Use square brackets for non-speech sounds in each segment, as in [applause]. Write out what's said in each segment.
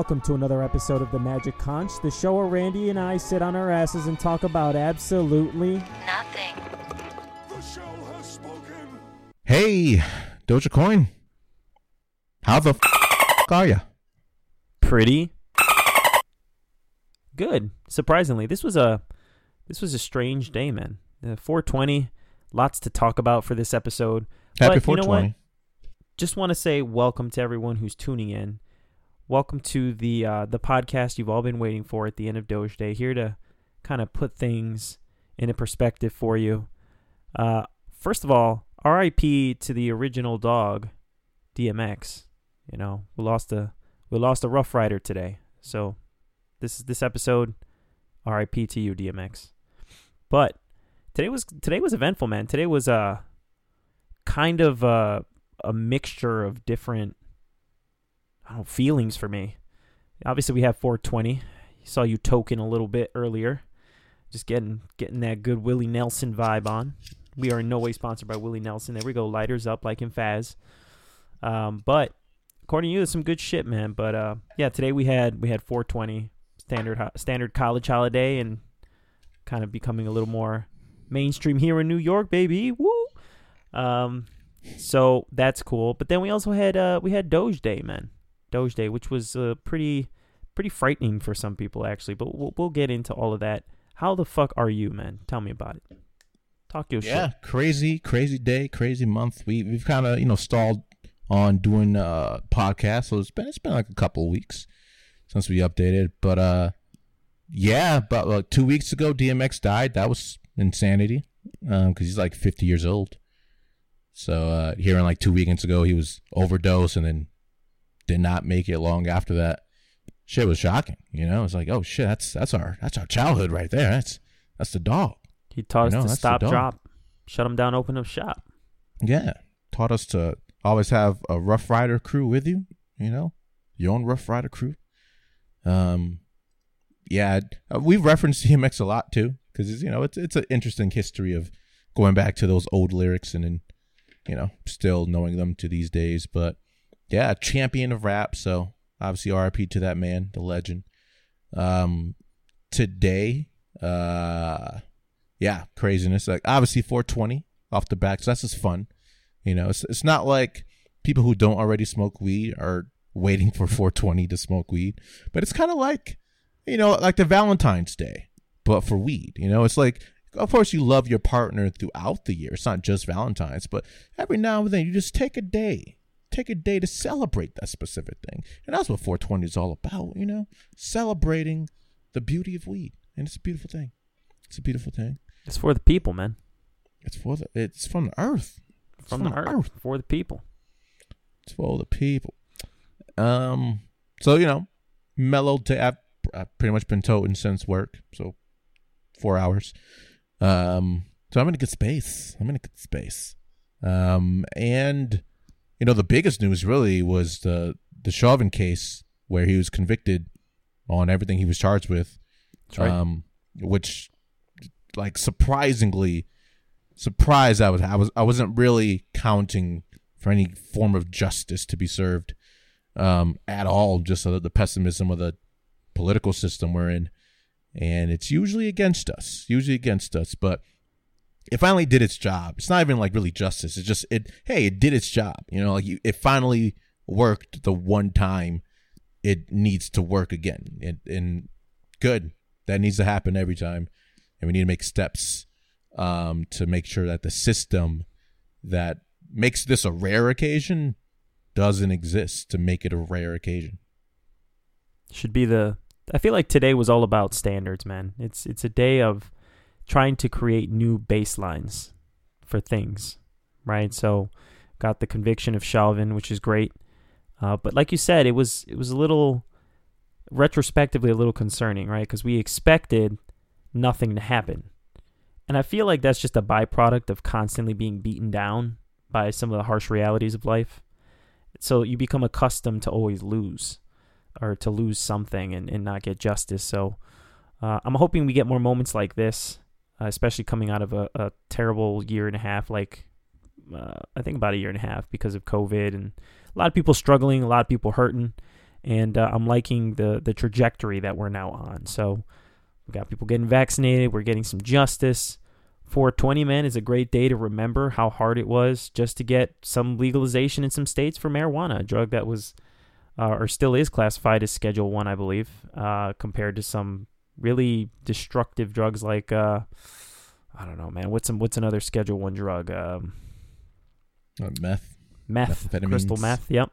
welcome to another episode of the Magic Conch, the show where Randy and I sit on our asses and talk about absolutely Nothing. The show has spoken. Hey, Doja Coin. How the f- are ya? pretty good. Surprisingly, this was a this was a strange day, man. Uh, 420, lots to talk about for this episode. Happy But you know what? 420. just want to say welcome to everyone who's tuning in. Welcome to the uh, the podcast you've all been waiting for at the end of Doge Day. Here to kind of put things in a perspective for you. Uh, first of all, R.I.P. to the original dog, DMX. You know, we lost a we lost a Rough Rider today. So this is this episode. R.I.P. to you, DMX. But today was today was eventful, man. Today was uh kind of uh a mixture of different Don't know, feelings for me. Obviously, we have 420. Saw you token a little bit earlier. Just getting getting that good Willie Nelson vibe on. We are in no way sponsored by Willie Nelson. There we go, lighters up like in Faz. Um, but according to you, it's some good shit, man. But uh, yeah, today we had we had 420 standard ho- standard college holiday and kind of becoming a little more mainstream here in New York, baby. Woo! Um, so that's cool. But then we also had uh we had Doge Day, man. Doge Day, which was uh, pretty pretty frightening for some people actually. But we'll, we'll get into all of that. How the fuck are you, man? Tell me about it. Talk your Yeah, shit. Yeah, crazy, crazy day, crazy month. We we've kind of you know stalled on doing uh podcasts, so it's been it's been like a couple weeks since we updated. But uh, yeah, about like two weeks ago, DMX died. That was insanity, um, because he's like fifty years old. So uh, hearing like two weekends ago, he was overdosed and then did not make it long after that. Shit was shocking. You know, it's like, oh shit, that's that's our that's our childhood right there. That's that's the dog. He taught us I know, to stop, drop, shut him down, open up shop. Yeah, taught us to always have a Rough Rider crew with you. You know, your own Rough Rider crew. Um, yeah, uh, we've referenced DMX a lot too because you know it's it's an interesting history of going back to those old lyrics and then you know still knowing them to these days. But yeah, champion of rap. So obviously RIP to that man, the legend. Um, today, uh, yeah, craziness. Like obviously 420 off the back. So that's just fun. You know, it's it's not like people who don't already smoke weed are waiting for 420 to smoke weed, but it's kind of like you know, like the Valentine's Day, but for weed. You know, it's like of course you love your partner throughout the year. It's not just Valentine's, but every now and then you just take a day. Take a day to celebrate that specific thing. And that's what 420 is all about, you know? Celebrating the beauty of weed. And it's a beautiful thing. It's a beautiful thing. It's for the people, man. It's for the it's from the earth. It's From the earth, for the people. It's for the people. Um. So you know, mellow. To, I've, I've pretty much been toting since work. So four hours. Um. So I'm in a good space. I'm in a good space. Um. And you know, the biggest news really was the the Chauvin case where he was convicted on everything he was charged with. That's right. Um. Which, like, surprisingly, surprised I was. I was. I wasn't really counting for any form of justice to be served um, at all. Just so that the pessimism of the political system we're in, and it's usually against us. Usually against us, but it finally did its job. It's not even like really justice. It's just it. Hey, it did its job. You know, like you, it finally worked the one time it needs to work again. And, and good. That needs to happen every time, and we need to make steps um, to make sure that the system that makes this a rare occasion doesn't exist to make it a rare occasion. should be the I feel like today was all about standards, man. It's it's a day of trying to create new baselines for things, right? So got the conviction of Chauvin, which is great. Uh, but like you said, it was it was a little retrospectively a little concerning, right? Because we expected nothing to happen. And I feel like that's just a byproduct of constantly being beaten down by some of the harsh realities of life. So you become accustomed to always lose or to lose something and, and not get justice. So uh, I'm hoping we get more moments like this, uh, especially coming out of a, a terrible year and a half, like uh, I think about a year and a half because of COVID and a lot of people struggling, a lot of people hurting. and uh, I'm liking the the trajectory that we're now on. So we got people getting vaccinated. We're getting some justice. 420 man is a great day to remember how hard it was just to get some legalization in some states for marijuana, a drug that was uh, or still is classified as Schedule One, I, I believe, uh, compared to some really destructive drugs like uh, I don't know, man. What's some, what's another Schedule One drug? Um, Uh, meth. meth, crystal meth. Yep.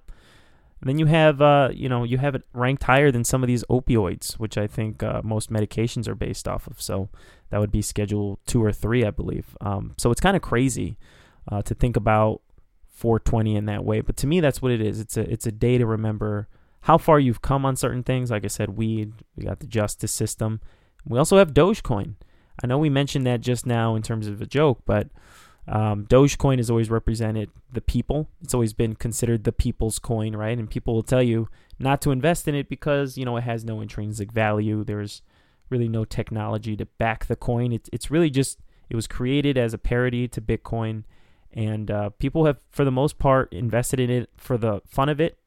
And then you have, uh, you know, you have it ranked higher than some of these opioids, which I think uh, most medications are based off of. So that would be Schedule two or three, I believe. Um, so it's kind of crazy uh, to think about 420 in that way. But to me, that's what it is. It's a it's a day to remember how far you've come on certain things. Like I said, weed. We got the justice system. We also have Dogecoin. I know we mentioned that just now in terms of a joke, but um, Dogecoin has always represented the people. It's always been considered the people's coin, right? And people will tell you not to invest in it because you know it has no intrinsic value. There's really no technology to back the coin. It's it's really just it was created as a parody to Bitcoin, and uh, people have for the most part invested in it for the fun of it,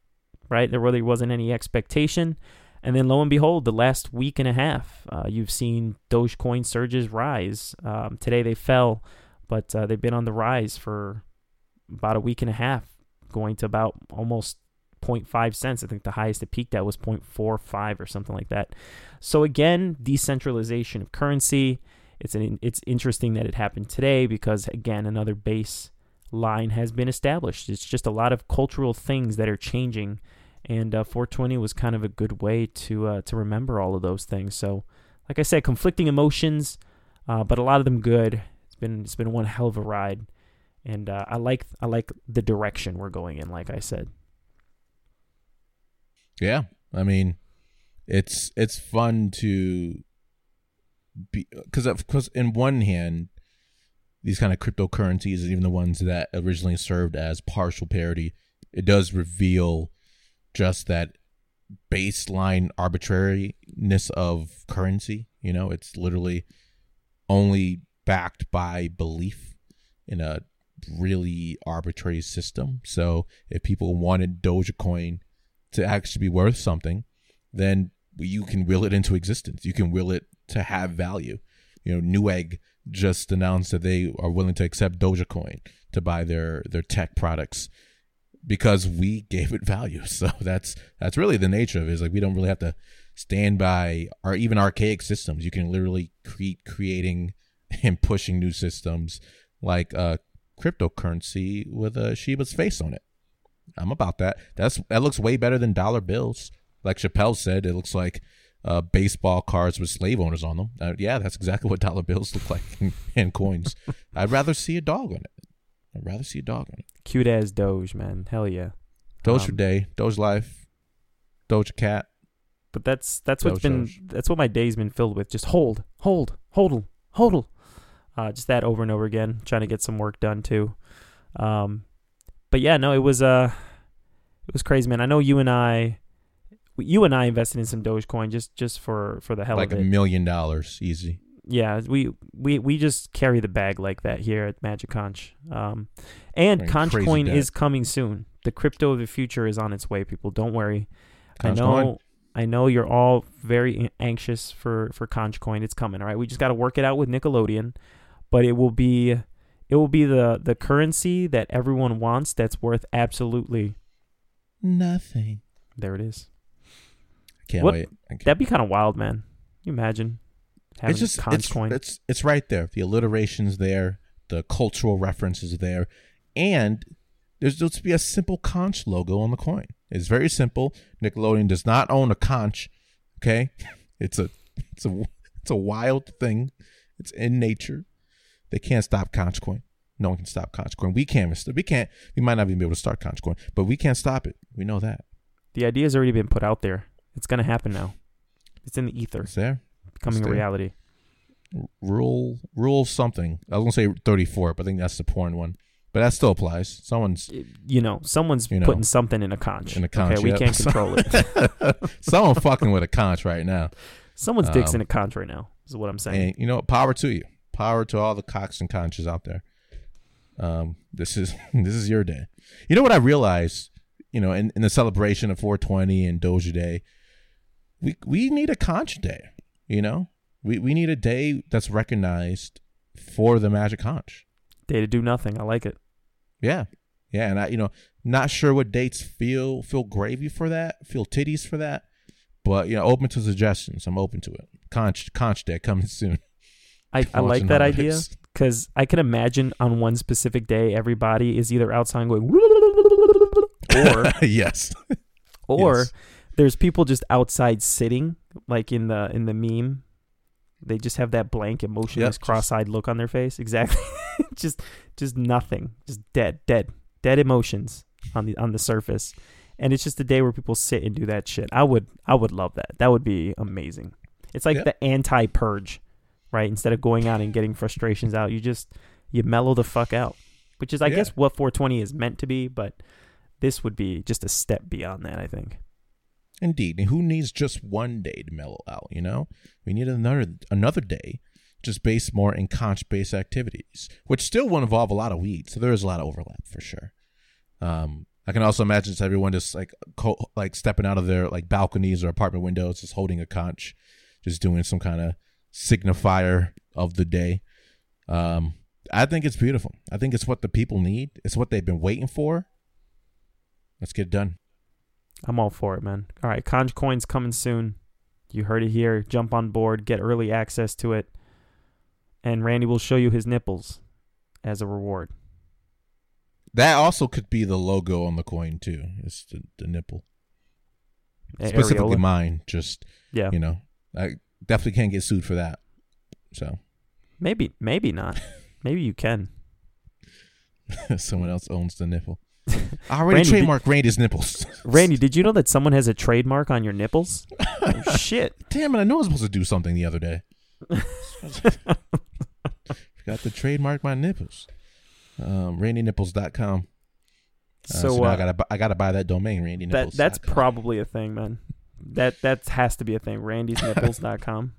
right? There really wasn't any expectation. And then lo and behold, the last week and a half, uh, you've seen Dogecoin surges rise. Um, today they fell but uh, they've been on the rise for about a week and a half, going to about almost 0.5 cents. I think the highest it peaked at was 0.45 or something like that. So again, decentralization of currency. It's an, it's interesting that it happened today because again, another base line has been established. It's just a lot of cultural things that are changing, and uh, 420 was kind of a good way to uh, to remember all of those things. So, like I said, conflicting emotions, uh, but a lot of them good It's been it's been one hell of a ride, and uh, I like I like the direction we're going in. Like I said, Yeah, I mean, it's it's fun to be because of course, in one hand, these kind of cryptocurrencies, and even the ones that originally served as partial parity, it does reveal just that baseline arbitrariness of currency. You know, it's literally only backed by belief in a really arbitrary system. So if people wanted Dogecoin to actually be worth something, then you can will it into existence. You can will it to have value. You know, Newegg just announced that they are willing to accept Dogecoin to buy their their tech products because we [laughs] gave it value. So that's that's really the nature of it. Is like we don't really have to stand by our even archaic systems. You can literally create creating [laughs] and pushing new systems like uh cryptocurrency with a Shiba's face on it. I'm about that. That's that looks way better than dollar bills. Like Chappelle said, it looks like uh, baseball cards with slave owners on them. Uh, yeah, that's exactly [laughs] what dollar bills look like and coins. I'd rather see a dog on it. I'd rather see a dog on it. cute as Doge, man. Hell yeah. Doge Um, for day, Doge life, Doge cat. But that's that's what's Doge, been Doge. that's what my day's been filled with. Just hold, hold, hold, hold. Uh, just that over and over again, trying to get some work done too. Um, but yeah, no, it was uh, it was crazy, man. I know you and I, you and I invested in some Dogecoin just just for for the hell like of it. Like a million dollars, easy. Yeah, we we we just carry the bag like that here at Magic Conch. Um, and Conch Coin debt. is coming soon. The crypto of the future is on its way. People, don't worry. Conch I know. Coin. I know you're all very anxious for for Conch Coin. It's coming. All right, we just got to work it out with Nickelodeon, but it will be it will be the the currency that everyone wants. That's worth absolutely. Nothing. There it is. I can't What- wait. I can't- That'd be kind of wild, man. you imagine having it's just it's, Coin? it's it's right there. The alliteration's there, the cultural reference is there, and there's just to be a simple conch logo on the coin. It's very simple. Nickelodeon does not own a conch. Okay, [laughs] it's a it's a it's a wild thing. It's in nature. They can't stop conch coin. No one can stop conch coin. We can't. We can't. We might not even be able to start conch coin, but we can't stop it. We know that. the idea has already been put out there. It's gonna happen now. It's in the ether, It's there. Becoming a reality. rule rule something. I was gonna say thirty four, but I think that's the porn one. But that still applies. Someone's You know, someone's You know, putting something in a conch. in a conch. Okay, we can't control it. [laughs] Someone fucking with a conch right now. Someone's dick's Um, in a conch right now. Is what I'm saying. And you know, what? power to you. Power to all the cocks and conches out there. Um, this is [laughs] this is your day. You know what I realized you know, in, in the celebration of 420 and Doja Day, we we need a conch day. You know, we we need a day that's recognized for the magic conch. Day to do nothing. I like it. Yeah, yeah, and I you know not sure what dates feel feel gravy for that, feel titties for that, but you know open to suggestions. I'm open to it. Conch conch day coming [laughs] soon. I, I like that idea because I can imagine on one specific day everybody is either outside going [laughs] or yes, or Yes. there's people just outside sitting like in the in the meme they just have that blank emotionless just- cross-eyed look on their face? Exactly. [laughs] Just just nothing. Just dead dead dead emotions on the on the surface. And it's just a day where people sit and do that shit. I would i would love that. That would be amazing. It's like Yeah. the anti-purge right? Instead of going out and getting frustrations out you just you mellow the fuck out. Which is i Yeah. guess what 420 is meant to be but this would be just a step beyond that i think Indeed. Who needs just one day to mellow out, you know? We need another another day just based more in conch based activities, which still will involve a lot of weed. So there is a lot of overlap for sure. Um I can also imagine just everyone just like co- like stepping out of their like balconies or apartment windows, just holding a conch, just doing some kind of signifier of the day. Um, I think it's beautiful. I think it's what the people need. It's what they've been waiting for. Let's get it done. I'm all for it, man. All right, Conch Coin's coming soon. You heard it here. Jump on board, get early access to it, and Randy will show you his nipples as a reward. That also could be the logo on the coin too. It's the, the nipple. A- Specifically areola. mine. Just Yeah, you know, I definitely can't get sued for that. So maybe, maybe not. [laughs] maybe you can. [laughs] someone else owns the nipple. I already Randy, did- trademarked Randy's nipples. [laughs] Randy, did you know that someone has a trademark on your nipples? Oh, [laughs] shit. Damn it! I know I was supposed to do something the other day. [laughs] Forgot to trademark my nipples. Um, RandyNipples.com. Uh, so, So, uh, I gotta I gotta buy that domain. Randy that Nipples. that's probably a thing, man. That that has to be a thing. Randy'sNipples.com.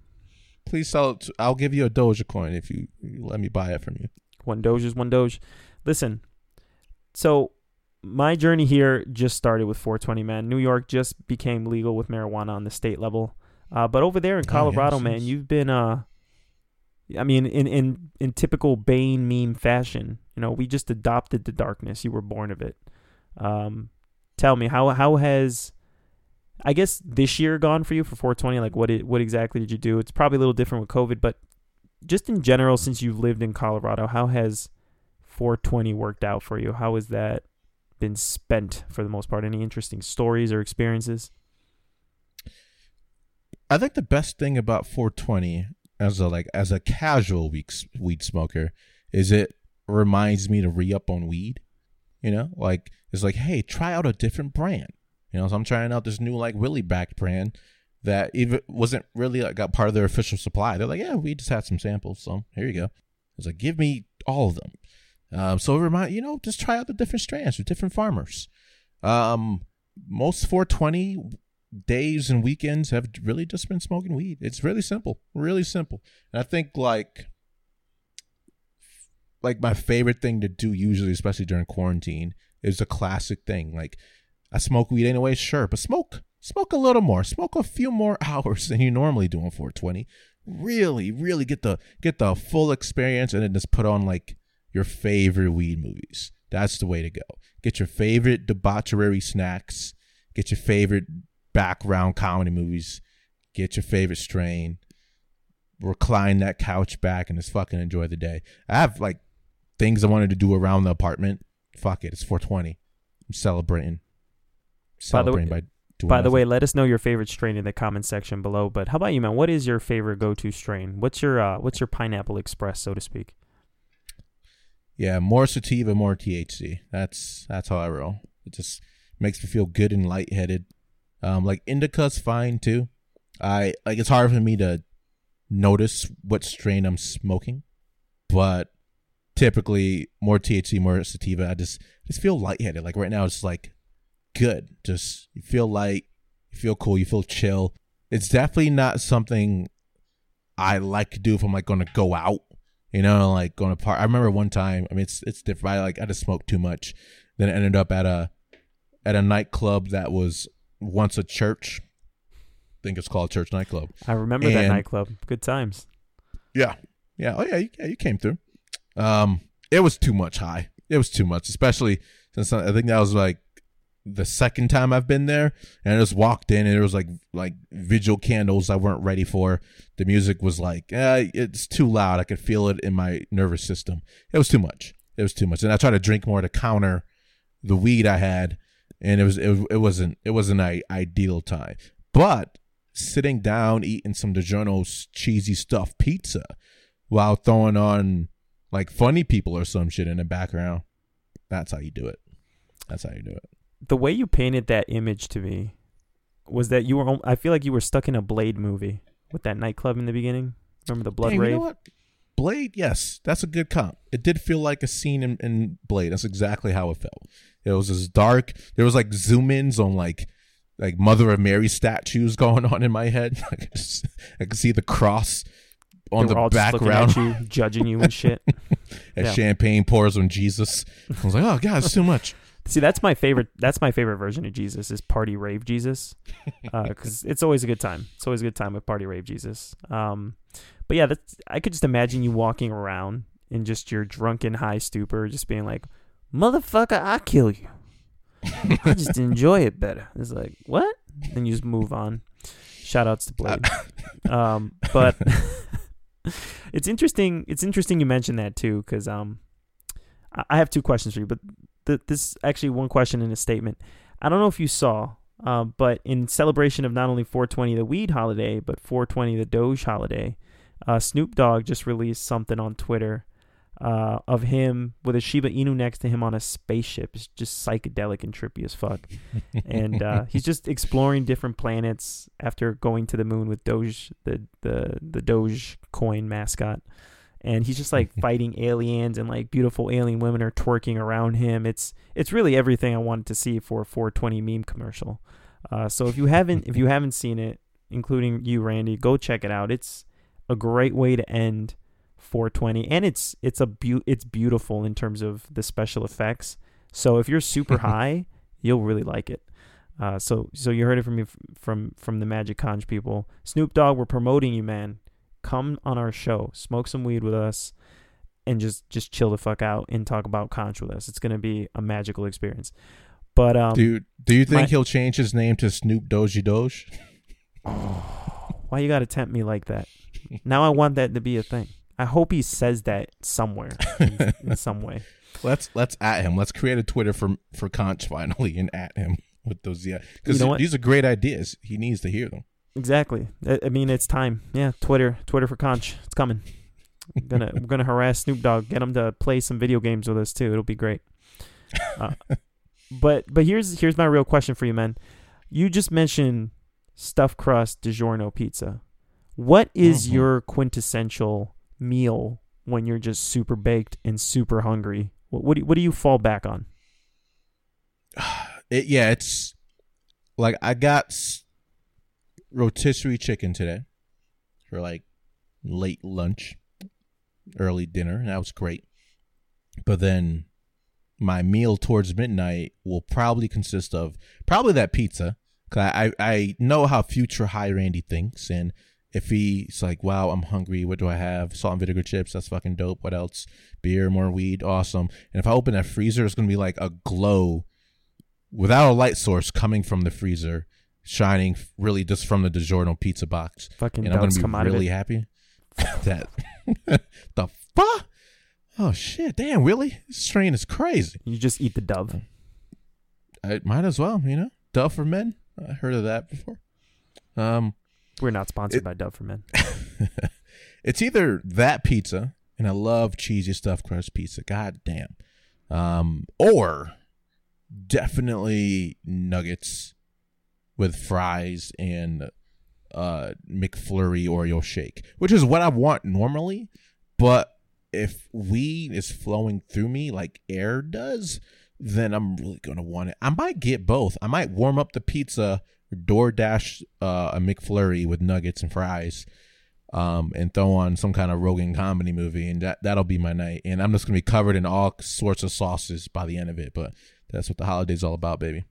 Please sell it. To, I'll give you a Doja coin if you, you let me buy it from you. One Doge is one Doge. Listen, so my journey here just started with 420, man. New York just became legal with marijuana on the state level. Uh, but over there in Oh, Colorado, man, you've been, uh, I mean, in, in, in typical Bane meme fashion, you know, we just adopted the darkness. You were born of it. Um, tell me, how, how has, I guess this year gone for you for 420? Like, what it, what exactly did you do? It's probably a little different with COVID, but just in general, since you've lived in Colorado, how has 420 worked out for you? How is that been spent for the most part? Any interesting stories or experiences? I think the best thing about 420 as a like as a casual weed weed smoker is it reminds me to re up on weed. You know, like it's like, hey, try out a different brand. You know, so I'm trying out this new like Willie backed brand that even wasn't really like got part of their official supply. They're like, yeah, we just had some samples, so here you go. It's like, give me all of them. Um, so remind you know, just try out the different strands with different farmers. Um, most 420 days and weekends have really just been smoking weed. It's really simple, really simple. And I think like like my favorite thing to do usually, especially during quarantine, is a classic thing. Like I smoke weed anyway, sure, but smoke smoke a little more, smoke a few more [laughs] hours than you normally do on 420. Really, really get the get the full experience, and then just put on like your favorite weed movies. That's the way to go. Get your favorite debauchery snacks. Get your favorite background comedy movies. Get your favorite strain. Recline that couch back and just fucking enjoy the day. I have like things I wanted to do around the apartment. Fuck it, it's 420. I'm celebrating. By the way- by, doing By the nothing. way, let us know your favorite strain in the comment section below. But how about you, man? What is your favorite go-to strain? What's your uh, what's your pineapple express, so to speak? Yeah, more sativa, more THC. That's that's how I roll. It just makes me feel good and lightheaded. Um, like indica's fine too. I like it's hard for me to notice what strain I'm smoking, but typically more THC, more sativa. I just just feel lightheaded. Like right now, it's like good. Just you feel light, you feel cool, you feel chill. It's definitely not something I like to do if I'm like going to go out you know, like going to park. I remember one time. I mean, it's it's different. I like I just smoked too much. Then I ended up at a at a nightclub that was once a church. I think it's called Church Nightclub. I remember that nightclub. Good times. Yeah, yeah, oh yeah, you, yeah, you came through. Um, it was too much high. It was too much, especially since I think that was like the second time I've been there, and I just walked in and there was like like vigil candles I weren't ready for. The music was like, eh, it's too loud. I could feel it in my nervous system. It was too much. It was too much, and I tried to drink more to counter the weed I had, and it was it, it wasn't it wasn't a ideal time. But sitting down eating some DiGiorno's cheesy stuffed pizza while throwing on like funny people or some shit in the background. That's how you do it. That's how you do it. The way you painted that image to me was that you were. I feel like you were stuck in a Blade movie with that nightclub in the beginning. Remember the blood Dang, rave? you know what? Blade, yes, that's a good comp. It did feel like a scene in, in Blade. That's exactly how it felt. It was as dark. There was like zoom ins on like like Mother of Mary statues [laughs] going on in my head. I could, just, I could see the cross on the were all just looking background at you, judging you and shit. [laughs] as Yeah. champagne pours on Jesus. I was like, oh god, it's too much. See, that's my favorite. That's my favorite version of Jesus is party rave Jesus, [laughs] because it's always a good time. It's always a good time with party rave Jesus. Um, but yeah, that's, I could just imagine you walking around in just your drunken high stupor, just being like, "Motherfucker, I kill you." I just enjoy it better. It's like what? Then you just move on. Shout outs to Blade. [laughs] Um, but [laughs] it's interesting. It's interesting you mentioned that too, because um, I- I have two questions for you. But th- this actually one question in a statement. I don't know if you saw, uh, but in celebration of not only 420 the weed holiday, but 420 the Doge holiday, uh, Snoop Dogg just released something on Twitter uh, of him with a Shiba Inu next to him on a spaceship. It's just psychedelic and trippy as fuck. and uh, [laughs] he's just exploring different planets after going to the moon with Doge, the the the Doge coin mascot. And he's just like [laughs] fighting aliens, and like beautiful alien women are twerking around him. It's it's really everything I wanted to see for a 420 meme commercial. Uh, so if you haven't if you haven't seen it, including you, Randy, go check it out. It's a great way to end 420, and it's it's a it's beautiful in terms of the special effects. So if you're super [laughs] high, you'll really like it. Uh, so so you heard it from me from from the Magic Conch people. Snoop Dogg, we're promoting you, man. Come on our show, smoke some weed with us, and just just chill the fuck out and talk about Conch with us. It's gonna be a magical experience. But um, Dude, do you think my- he'll change his name to Snoop Doji Doge? [sighs] why you gotta tempt me like that? Now I want that to be a thing. I hope he says that somewhere in, in some way. [laughs] Let's let's at him. Let's create a Twitter for for Conch finally and at him with those yeah because You know these are great ideas. He needs to hear them. Exactly. I, I mean, it's time. Yeah, Twitter, Twitter for Conch. It's coming. We're gonna we're gonna harass Snoop Dogg, get him to play some video games with us too. It'll be great. Uh, but but here's here's my real question for you, man. You just mentioned stuffed crust DiGiorno pizza. What is Mhm. your quintessential meal when you're just super baked and super hungry? What what do, what do you fall back on? [sighs] It, yeah, it's like I got rotisserie chicken today for like late lunch, early dinner, and that was great. But then my meal towards midnight will probably consist of probably that pizza. Cause I, I, know how future high Randy thinks, and if he's like, "Wow, I'm hungry. What do I have? Salt and vinegar chips. That's fucking dope. What else? Beer, more weed. Awesome." And if I open that freezer, it's gonna be like a glow without a light source coming from the freezer, shining really just from the DiGiorno pizza box, Fucking and I'm gonna be really happy. that [laughs] the fuck? Oh shit! Damn, really? This strain is crazy. You just eat the dove. I might as well, you know, Dove for men. I heard of that before. Um, We're not sponsored It- by Dove for Men. [laughs] it's either that pizza, and I love cheesy stuffed crust pizza. God damn. Um, or definitely nuggets with fries and uh McFlurry Oreo shake, which is what I want normally. But if weed is flowing through me like air does, then I'm really gonna want it. I might get both. I might warm up the pizza, DoorDash uh, a McFlurry with nuggets and fries, um, and throw on some kind of Rogen comedy movie, and that that'll be my night. And I'm just gonna be covered in all sorts of sauces by the end of it. But that's what the holiday's all about, baby.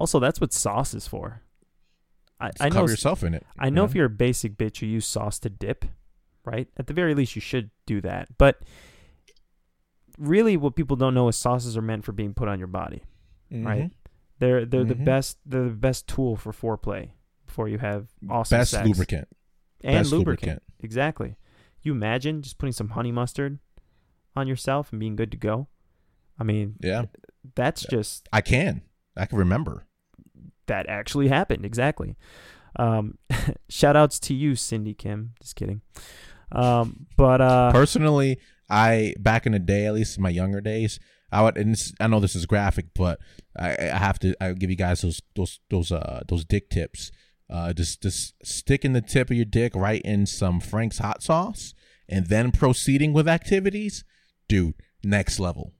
Also, that's what sauce is for. I, I know yourself in it. I know if you're a basic bitch, you use sauce to dip, right? At the very least, you should do that. But really, what people don't know is sauces are meant for being put on your body. right? Mhm. They're they're the Mhm. best. They're the best tool for foreplay before you have awesome Best sex. lubricant. and best lubricant. lubricant. Exactly. You imagine just putting some honey mustard on yourself and being good to go. I mean, Yeah, that's just I can. I can remember. That actually happened. Exactly. Um, [laughs] shout outs to you, Cindy Kim. Just kidding. Um, but uh, Personally, I back in the day, at least in my younger days, I would. And this, I know this is graphic, but I, I have to. I give you guys those those those uh those dick tips. Uh, just just sticking the tip of your dick right in some Frank's hot sauce, and then proceeding with activities, dude. Next level.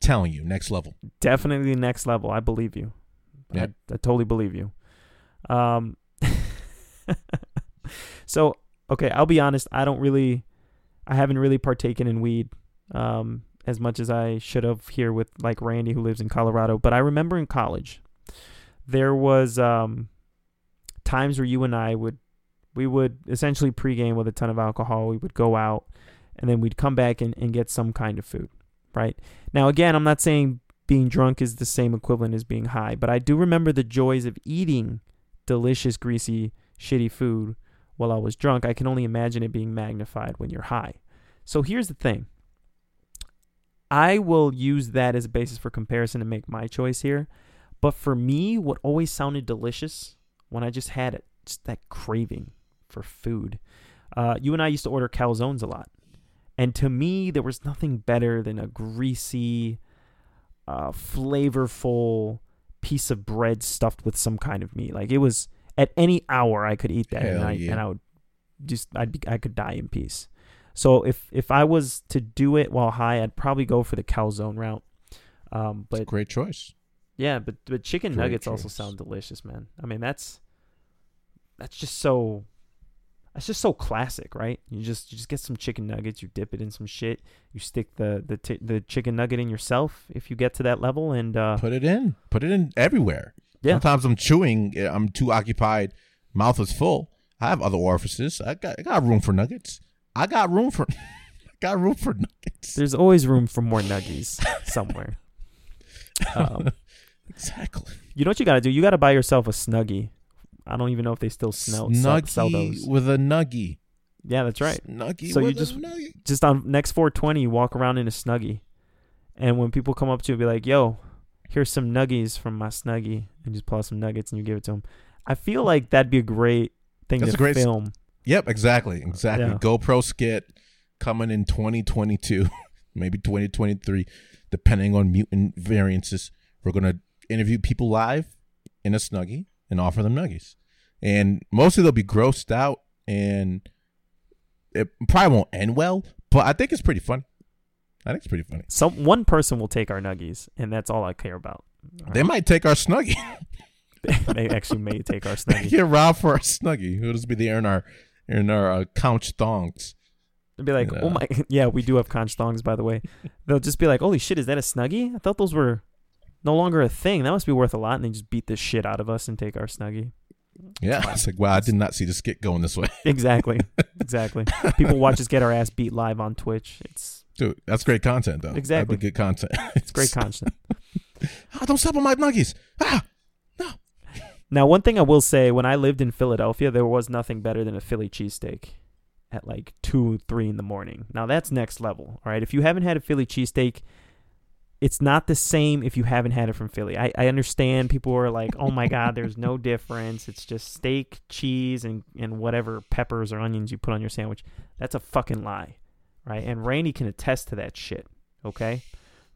Telling you, next level. definitely next level. I believe you. Yeah. I, I totally believe you. Um, [laughs] so okay, I'll be honest. I don't really, I haven't really partaken in weed um, as much as I should have here with like Randy who lives in Colorado. But I remember in college, there was um, times where you and I would, we would essentially pregame with a ton of alcohol. We would go out, and then we'd come back and, and get some kind of food. Right now, again, I'm not saying being drunk is the same equivalent as being high, but I do remember the joys of eating delicious, greasy, shitty food while I was drunk. I can only imagine it being magnified when you're high. So here's the thing I will use that as a basis for comparison to make my choice here. But for me, what always sounded delicious when I just had it, just that craving for food. Uh, you and I used to order calzones a lot. And to me, there was nothing better than a greasy, uh, flavorful piece of bread stuffed with some kind of meat. Like it was at any hour I could eat that, and I yeah. and I would just I'd be, I could die in peace. So if if I was to do it while high, I'd probably go for the calzone route. Um, It's a but great choice. yeah, but but chicken Great nuggets also sound delicious, man. I mean that's that's just so that's just so classic, right? You just you just get some chicken nuggets, you dip it in some shit, you stick the the t- the chicken nugget in yourself if you get to that level, and uh, Put it in. Put it in everywhere. Yeah. Sometimes I'm chewing. eh, I'm too occupied. Mouth is full. I have other orifices. I got. I got room for nuggets. I got room for. [laughs] got room for nuggets. there's always room for more nuggies somewhere. [laughs] Um, exactly. you know what you got to do? You got to buy yourself a snuggie. I don't even know if they still sell, sell, Snuggie sell those. with a nuggie. Yeah, that's right. Snuggie So you just- just on next 420 you walk around in a snuggie and when people come up to you be like yo here's some nuggies from my snuggie and just pull out some nuggets and you give it to them i feel like that'd be a great thing That's to a great s- film Yep, exactly, exactly. Yeah. GoPro skit coming in 2022, [laughs] maybe 2023, depending on mutant variances. We're gonna interview people live in a snuggie and offer them nuggies, and mostly they'll be grossed out, and it probably won't end well. But I think it's pretty funny. I think it's pretty funny. some one person will take our nuggies and that's all i care about They might take our snuggie. [laughs] they actually may take our [laughs] snuggie get robbed for our snuggie. It'll just be there in our in our uh, conch thongs. they'll be like oh my [laughs] yeah we do have conch thongs by the way they'll just be like holy shit is that a snuggie i thought those were no longer a thing that must be worth a lot and they just beat the shit out of us and take our snuggie Yeah, it's like wow, I did not see the skit going this way. [laughs] Exactly. [laughs] exactly. People watch us get our ass beat live on Twitch. It's Dude, that's great content, though. Exactly. That'd be good content. it's great [laughs] content. Ah, don't step on my nuggies. Ah, no. Now, one thing I will say, when I lived in Philadelphia, there was nothing better than a Philly cheesesteak at like two, three in the morning. Now that's next level. All right. If you haven't had a Philly cheesesteak, it's not the same if you haven't had it from Philly. I, I understand people are like, oh my God, there's no [laughs] difference. It's just steak, cheese, and, and whatever peppers or onions you put on your sandwich. That's a fucking lie. Right. And Randy can attest to that shit. Okay.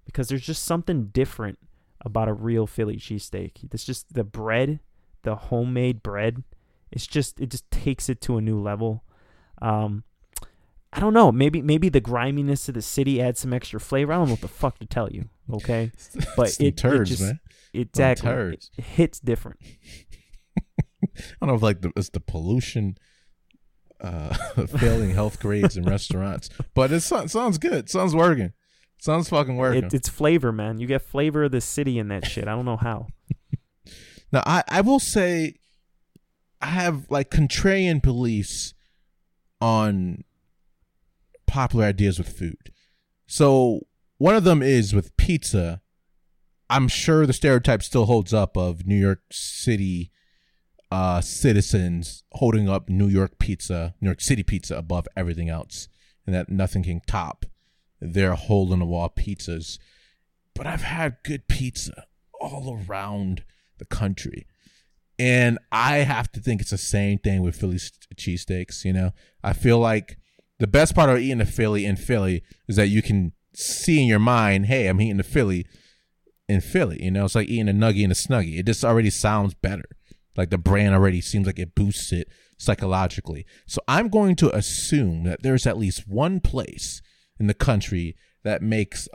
Because there's just something different about a real Philly cheesesteak. It's just the bread, the homemade bread. It's just it just takes it to a new level. Um, I don't know. Maybe maybe the griminess of the city adds some extra flavor. I don't know what the fuck to tell you. Okay, [laughs] but it, it turds, just man. exactly turds. it, it hits different. [laughs] I don't know if like the, it's the pollution, uh, [laughs] failing health grades in restaurants, but it so- sounds good. Sounds working. Sounds fucking working. It, it's flavor, man. You get flavor of the city in that shit. I don't know how. Now, I, I will say I have like contrarian beliefs on popular ideas with food. So, one of them is with pizza. I'm sure the stereotype still holds up of New York City uh, citizens holding up New York pizza, New York City pizza above everything else, and that nothing can top their hole in the wall pizzas. But I've had good pizza all around the country. And I have to think it's the same thing with Philly cheesesteaks. You know, I feel like the best part of eating a Philly in Philly is that you can see in your mind, hey, I'm eating a Philly in Philly. You know, it's like eating a nugget and a snuggie. It just already sounds better. Like the brand already seems like it boosts it psychologically. So I'm going to assume that there's at least one place in the country that makes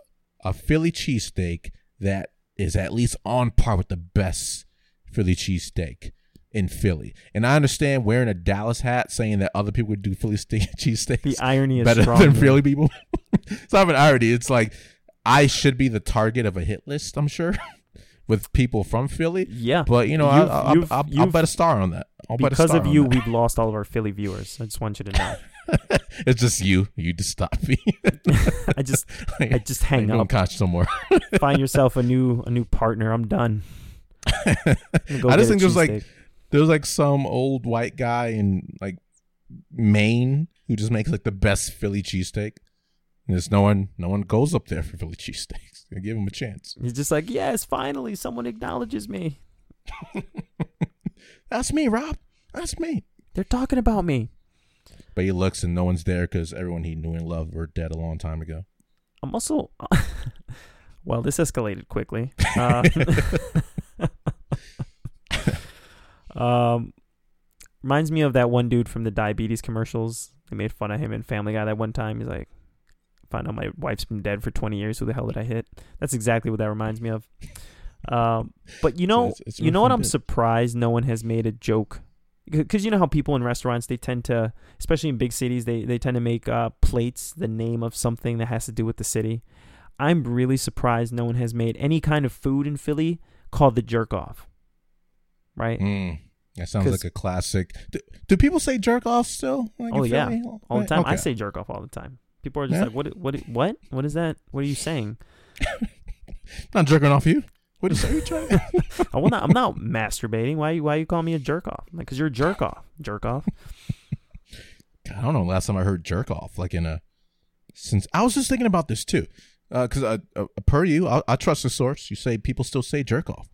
a Philly cheesesteak that is at least on par with the best Philly cheesesteak in Philly. And I understand wearing a Dallas hat saying that other people would do Philly [laughs] steak cheesesteaks The irony is better strong. than there. Philly people. [laughs] it's not an irony. It's like I should be the target of a hit list, I'm sure, [laughs] with people from Philly. Yeah, But you know, You've- I, I, you've- I'll, I'll you've- bet a star on that. I'll because of you, we've lost all of our Philly viewers. I just want you to know. it's just you. You just stop me. I just, I just hang Don't up. catch no more. Find yourself a new, a new partner. I'm done. I'm I just think there's like cheesesteak. there's like some old white guy in like Maine who just makes like the best Philly cheesesteak. And there's no one no one goes up there for Philly cheesesteaks. [laughs] They give him a chance. He's just like, yes, finally, someone acknowledges me. [laughs] That's me, Rob. That's me. They're talking about me. But he looks and no one's there because everyone he knew and loved were dead a long time ago. I'm also. [laughs] well, this escalated quickly. Uh, um, reminds me of that one dude from the diabetes commercials. They made fun of him in Family Guy that one time. He's like, "Find out my wife's been dead for 20 years. Who the hell did I hit?" That's exactly what that reminds me of. Um, but you know, it's- it's you know what? I'm surprised no one has made a joke because you know how people in restaurants they tend to, especially in big cities, they they tend to make uh, plates the name of something that has to do with the city. I'm really surprised no one has made any kind of food in Philly called the jerk off. Right? Mm, that sounds like a classic. Do, do people say jerk off still? Like Oh, yeah. All the time. I say jerk off all the time. People are just Yeah. like, what? What? What? What is that? What are you saying? [laughs] not jerking off you. What is are you trying? [laughs] I will not. I'm not masturbating. Why? you Why you call me a jerk off? Like, cause you're a jerk off. Jerk off. [laughs] God, I don't know. Last time I heard jerk off, like in a since I was just thinking about this too, because uh, uh, per you, I, I trust the source. You say people still say jerk off,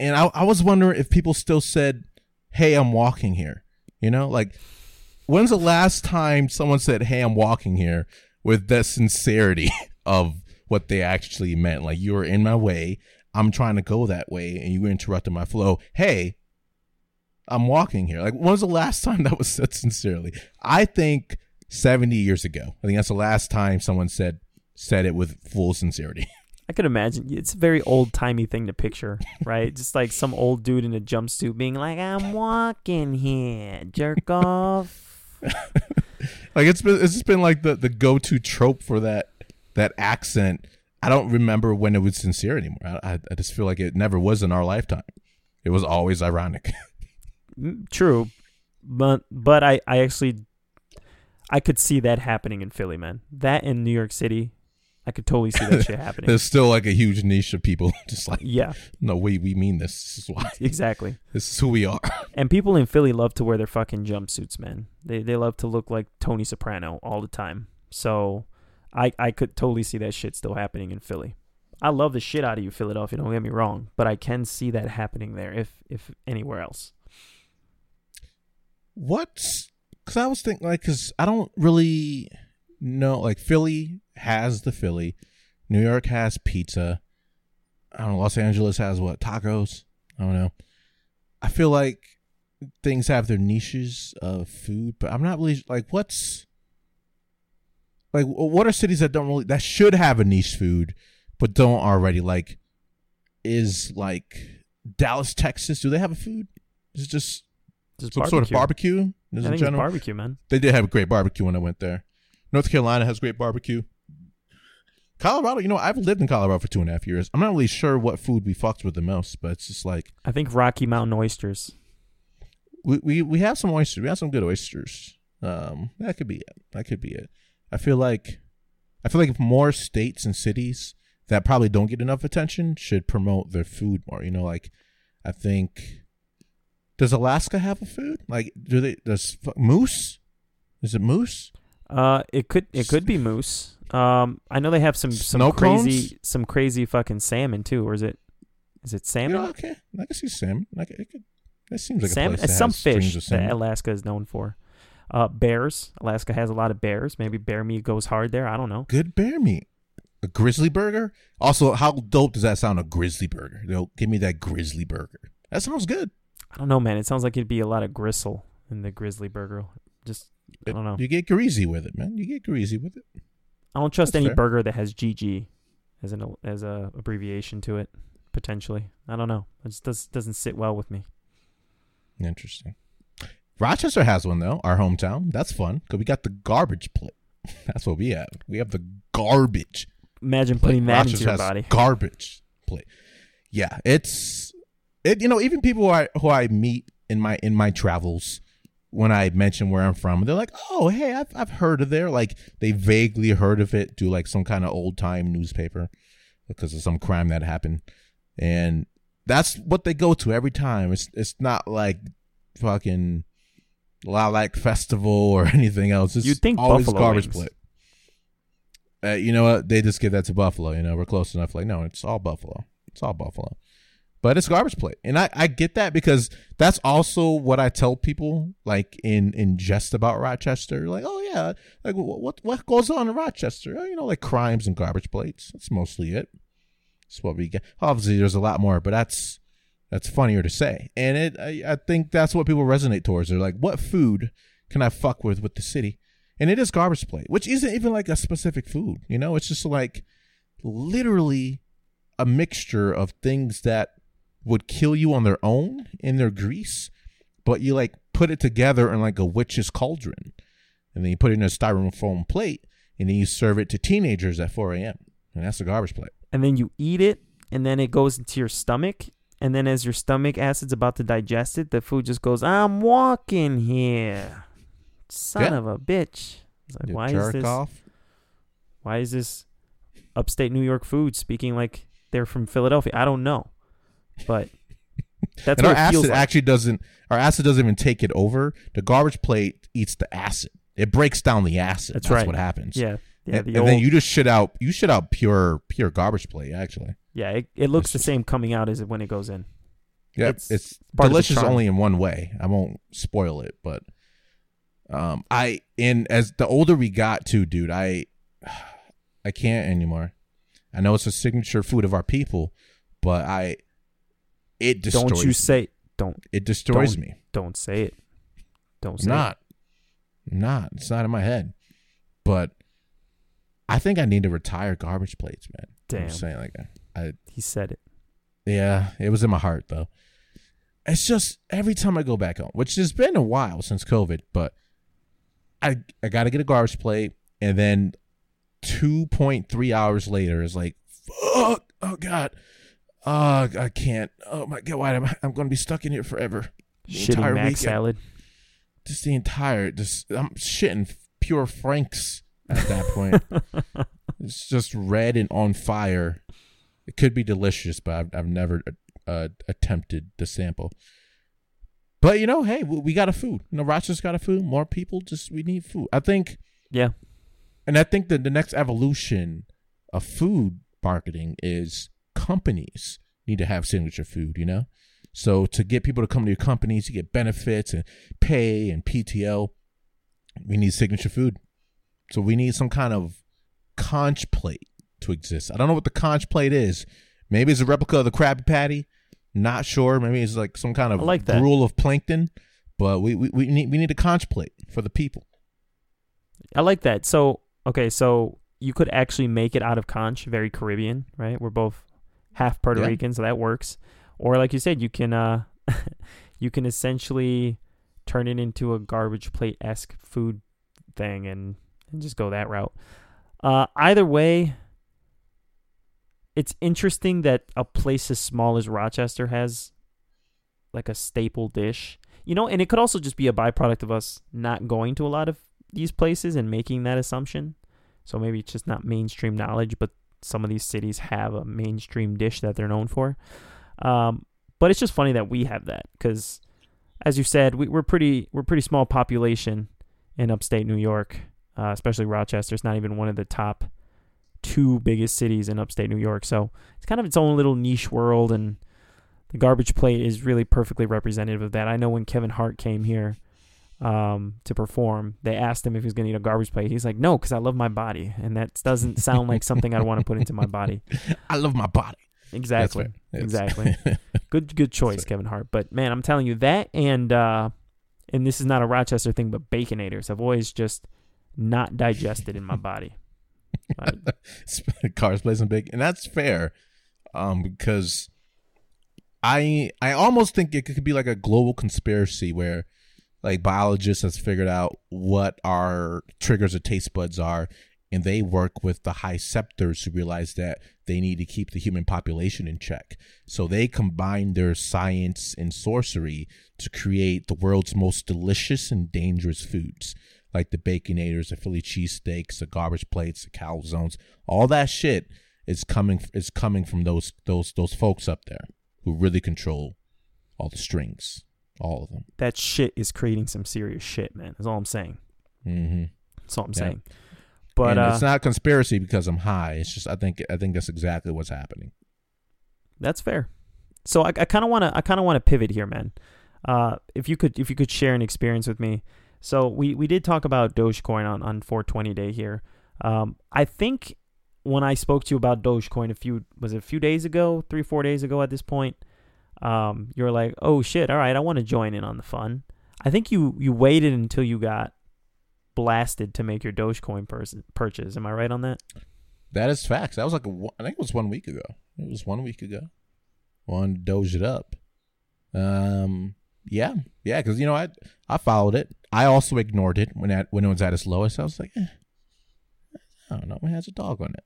and I, I was wondering if people still said, "Hey, I'm walking here." You know, like when's the last time someone said, "Hey, I'm walking here" with the sincerity [laughs] of what they actually meant? Like you were in my way. I'm trying to go that way, and you interrupted my flow. Hey, I'm walking here. Like, when was the last [laughs] time that was said sincerely? I think 70 years ago. I think that's the last time someone said said it with full sincerity. [laughs] I could imagine it's a very old timey thing to picture, right? Just like some old dude in a jumpsuit being like, "I'm walking here, jerk off." [laughs] like it's been it's just been like the the go to trope for that that accent. I don't remember when it was sincere anymore. I, I, just feel like it never was in our lifetime. It was always ironic. [laughs] Mm, True, but but I I actually I could see that happening in Philly, man. That in New York City, I could totally see that shit [laughs] happening. There's still like a huge niche of people [laughs] just like, Yeah, no, we we mean this. This is why. [laughs] exactly. This is who we are. And people in Philly love to wear their fucking jumpsuits, man. They they love to look like Tony Soprano all the time. So I I could totally see that shit still happening in Philly. I love the shit out of you, Philadelphia. Don't get me wrong, but I can see that happening there, if if anywhere else. What's because I was thinking like because I don't really know like Philly has the Philly, New York has pizza. I don't know. Los Angeles has what tacos. I don't know. I feel like things have their niches of food, but I'm not really like what's like what are cities that don't really that should have a niche food but don't already like is like Dallas, Texas. Do they have a food? Is it just Just some sort of barbecue? I think general? barbecue, man. They did have a great barbecue when I went there. North Carolina has great barbecue. Colorado, you know, I've lived in Colorado for two and a half years. I'm not really sure what food we fucked with the most, but it's just like I think Rocky Mountain oysters. we we, we have some oysters. We have some good oysters. Um, that could be it. That could be it. I feel like I feel like if more states and cities that probably don't get enough attention should promote their food more. You know, like I think does Alaska have a food? Like do they does moose? Is it moose? Uh, it could it could be moose. Um, I know they have some some Snow crazy cones? some crazy fucking salmon too, or is it is it You salmon? know, okay, I can see salmon. It could. That seems like salmon, a place some fish that. Alaska is known for. Uh, bears. Alaska has a lot of bears. Maybe bear meat goes hard there. I don't know. Good bear meat. A grizzly burger. Also, how dope does that sound? A grizzly burger. Yo, give me that grizzly burger. That sounds good. I don't know, man. It sounds like it'd be a lot of gristle in the grizzly burger. Just I don't know. You get greasy with it, man. You get greasy with it. I don't trust That's any fair. burger that has GG as an as a abbreviation to it. Potentially, I don't know. It just does, doesn't sit well with me. Interesting. Rochester has one though. Our hometown. That's fun because we got the garbage plate. [laughs] That's what we have. We have the garbage Imagine plate. putting that Rochester into your body. Garbage plate. Yeah, it's it. You know, even people who I who I meet in my in my travels, when I mention where I'm from, they're like, "Oh, hey, I've I've heard of there." Like they vaguely heard of it, do like some kind of old time newspaper because of some crime that happened, and that's what they go to every time. It's it's not like fucking Lilac Festival or [laughs] anything else. It's You'd think always Buffalo garbage wings. plate. Uh, you know what? They just give that to Buffalo. You know, we're close enough. Like, no, it's all Buffalo. It's all Buffalo. But it's garbage plate, and I, I get that because that's also what I tell people, like in in jest about Rochester. Like, oh yeah, like what what, what goes on in Rochester? Oh, you know, like crimes and garbage plates. That's mostly it. That's what we get. Obviously, there's a lot more, but that's that's funnier to say, and it I, I think that's what people resonate towards. They're like, what food can I fuck with with the city? And it is garbage plate, which isn't even like a specific food. You know, it's just like literally a mixture of things that would kill you on their own in their grease, but you like put it together in like a witch's cauldron, and then you put it in a styrofoam plate, and then you serve it to teenagers at 4 a.m. And that's a garbage plate. and then you eat it, and then it goes into your stomach, and then as your stomach acid's about to digest it, the food just goes, "I'm walking here, son Yeah. of a bitch." It's like, You why is this? off. Why is this upstate New York food speaking like they're from Philadelphia? I don't know, but [laughs] that's and what our acid like. actually doesn't. Our acid doesn't even take it over. The garbage plate eats the acid. It breaks down the acid. That's That's, right. what happens. yeah, yeah. and, the and old, then you just shit out. You shit out pure, pure garbage plate. Actually, yeah. It, it looks It's the same coming out as it when it goes in. yeah, It's it's, part of the delicious only in one way. I won't spoil it, but um, I and as the older we got too, dude, I [sighs] I can't anymore. I know it's a signature food of our people, but I it destroys. Don't you say don't it destroys don't- me. don't say it. Don't say not. I'm not. It's not in my head. But I think I need to retire garbage plates, man. Damn. I'm saying, like, I, it. He said it. yeah, it was in my heart though. It's just every time I go back home, which has been a while since COVID, but I I got to get a garbage plate, and then two point three hours later is like, fuck, oh god, oh I can't, oh my god, why am I? I'm going to be stuck in here forever. The entire Mac weekend. salad. just the entire just I'm shitting pure Franks at that point. [laughs] it's just red and on fire. It could be delicious, but I've, I've never uh, attempted the sample. But you know, hey, we, we got a food. You know, Rochester's got a food. More people, just we need food. I think, Yeah. and I think that the next evolution of food marketing is companies need to have signature food. You know, so to get people to come to your companies, you get benefits and pay and PTO. We need signature food. So we need some kind of conch plate to exist. I don't know what the conch plate is. Maybe it's a replica of the Krabby Patty. Not sure. Maybe it's like some kind of I like that. gruel of plankton. But we, we, we need we need a conch plate for the people. I like that. So okay, so you could actually make it out of conch, very Caribbean, right? We're both half Puerto Yeah. Rican, so that works. Or like you said, you can uh [laughs] you can essentially turn it into a garbage plate esque food thing and, and just go that route. Uh either way, it's interesting that a place as small as Rochester has like a staple dish. You know, and it could also just be a byproduct of us not going to a lot of these places and making that assumption. So maybe it's just not mainstream knowledge, but some of these cities have a mainstream dish that they're known for. Um, but it's just funny that we have that because, as you said, we, we're pretty we're pretty small population in upstate New York, uh, especially Rochester. It's not even one of the top two biggest cities in upstate New York, so it's kind of its own little niche world. And the garbage plate is really perfectly representative of that. I know when Kevin Hart came here um, to perform, they asked him if he was going to eat a garbage plate. He's like, "No, because I love my body, and that doesn't sound like something I'd want to put into my body." [laughs] I love my body. Exactly. That's fair. It's- Exactly. [laughs] good good choice, Kevin Hart. But man, I'm telling you that and uh and this is not a Rochester thing, but baconators have always just not digested in my [laughs] body. Like, cars plays some big, and that's fair, um, because I I almost think it could be like a global conspiracy where like biologists has figured out what our triggers of taste buds are, and they work with the high septors to realize that they need to keep the human population in check. So they combine their science and sorcery to create the world's most delicious and dangerous foods like the baconators, the Philly cheesesteaks, the garbage plates, the calzones, all that shit is coming is coming from those those those folks up there who really control all the strings, all of them. that shit is creating some serious shit, man. That's all I'm saying. Mm-hmm. That's all I'm Yeah. saying. But uh, it's not conspiracy because I'm high. It's just I think I think that's exactly what's happening. That's fair. So I, I kind of want to I kind of want to pivot here, man. Uh, if you could if you could share an experience with me. So we we did talk about Dogecoin on on 420 day here. Um, I think when I spoke to you about Dogecoin a few was it a few days ago, three four days ago at this point, um, you're like, oh shit, all right, I want to join in on the fun. I think you you waited until you got blasted to make your Dogecoin pers- purchase. Am I right on that? That is facts. That was like a, I think it was one week ago. It was one week ago. One doge it up. Um. Yeah. Yeah. Because you know I I followed it. I also ignored it when at when it was at its lowest. I was like, eh, I don't know. It has a dog on it.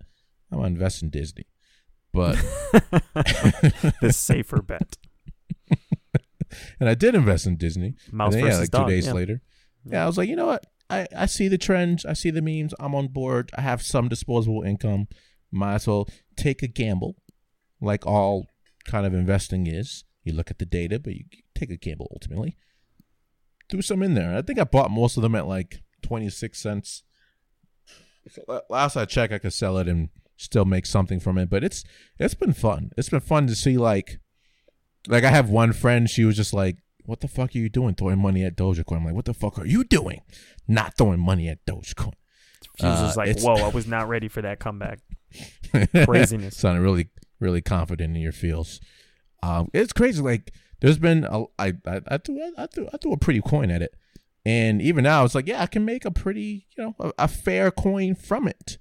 I'm gonna invest in Disney. But [laughs] the safer bet. [laughs] and I did invest in Disney. Mouse and then, yeah, like dog. two days yeah. later. Yeah, I was like, you know what? I, I see the trends. I see the memes. I'm on board. I have some disposable income. Might as well take a gamble, like all kind of investing is. You look at the data, but you take a gamble ultimately. Threw some in there. I think I bought most of them at like 26 cents. So last I checked, I could sell it and still make something from it. But it's it's been fun. It's been fun to see like like I have one friend. She was just like, "What the fuck are you doing throwing money at Dogecoin?" I'm like, "What the fuck are you doing? Not throwing money at Dogecoin." She was Uh, just like, "Whoa, I [laughs] was not ready for that comeback." [laughs] Craziness. Sounded really really confident in your feels. Um, it's crazy. Like there's been a, I, I I threw I threw I threw a pretty coin at it, and even now it's like yeah I can make a pretty you know a, a fair coin from it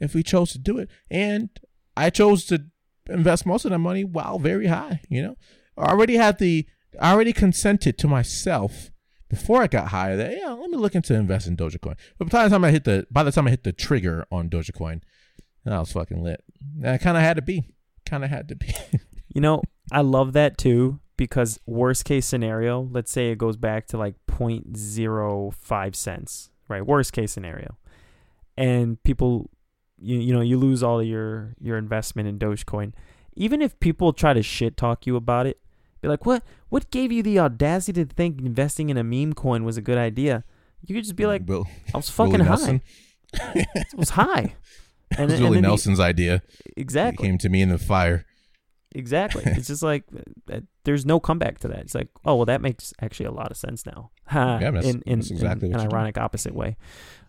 if we chose to do it, and I chose to invest most of that money while very high. You know, I already had the I already consented to myself before I got higher that yeah let me look into investing in Dogecoin. But by the time I hit the by the time I hit the trigger on Dogecoin, I was fucking lit. I kind of had to be. Kind of had to be. [laughs] You know, I love that too because worst case scenario, let's say it goes back to like 0.05 cents, right? Worst case scenario. And people you you know, you lose all of your your investment in Dogecoin. Even if people try to shit talk you about it, be like, "What what gave you the audacity to think investing in a meme coin was a good idea?" You could just be like, Bill, "I was fucking high. It was high." [laughs] It was and Willie then you- Nelson's idea. exactly. He came to me in the fire. Exactly. [laughs] it's just like uh, there's no comeback to that. It's like, oh well, that makes actually a lot of sense now. Ha, [laughs] Yeah, that's- in in, that's exactly in an you're doing. ironic opposite way.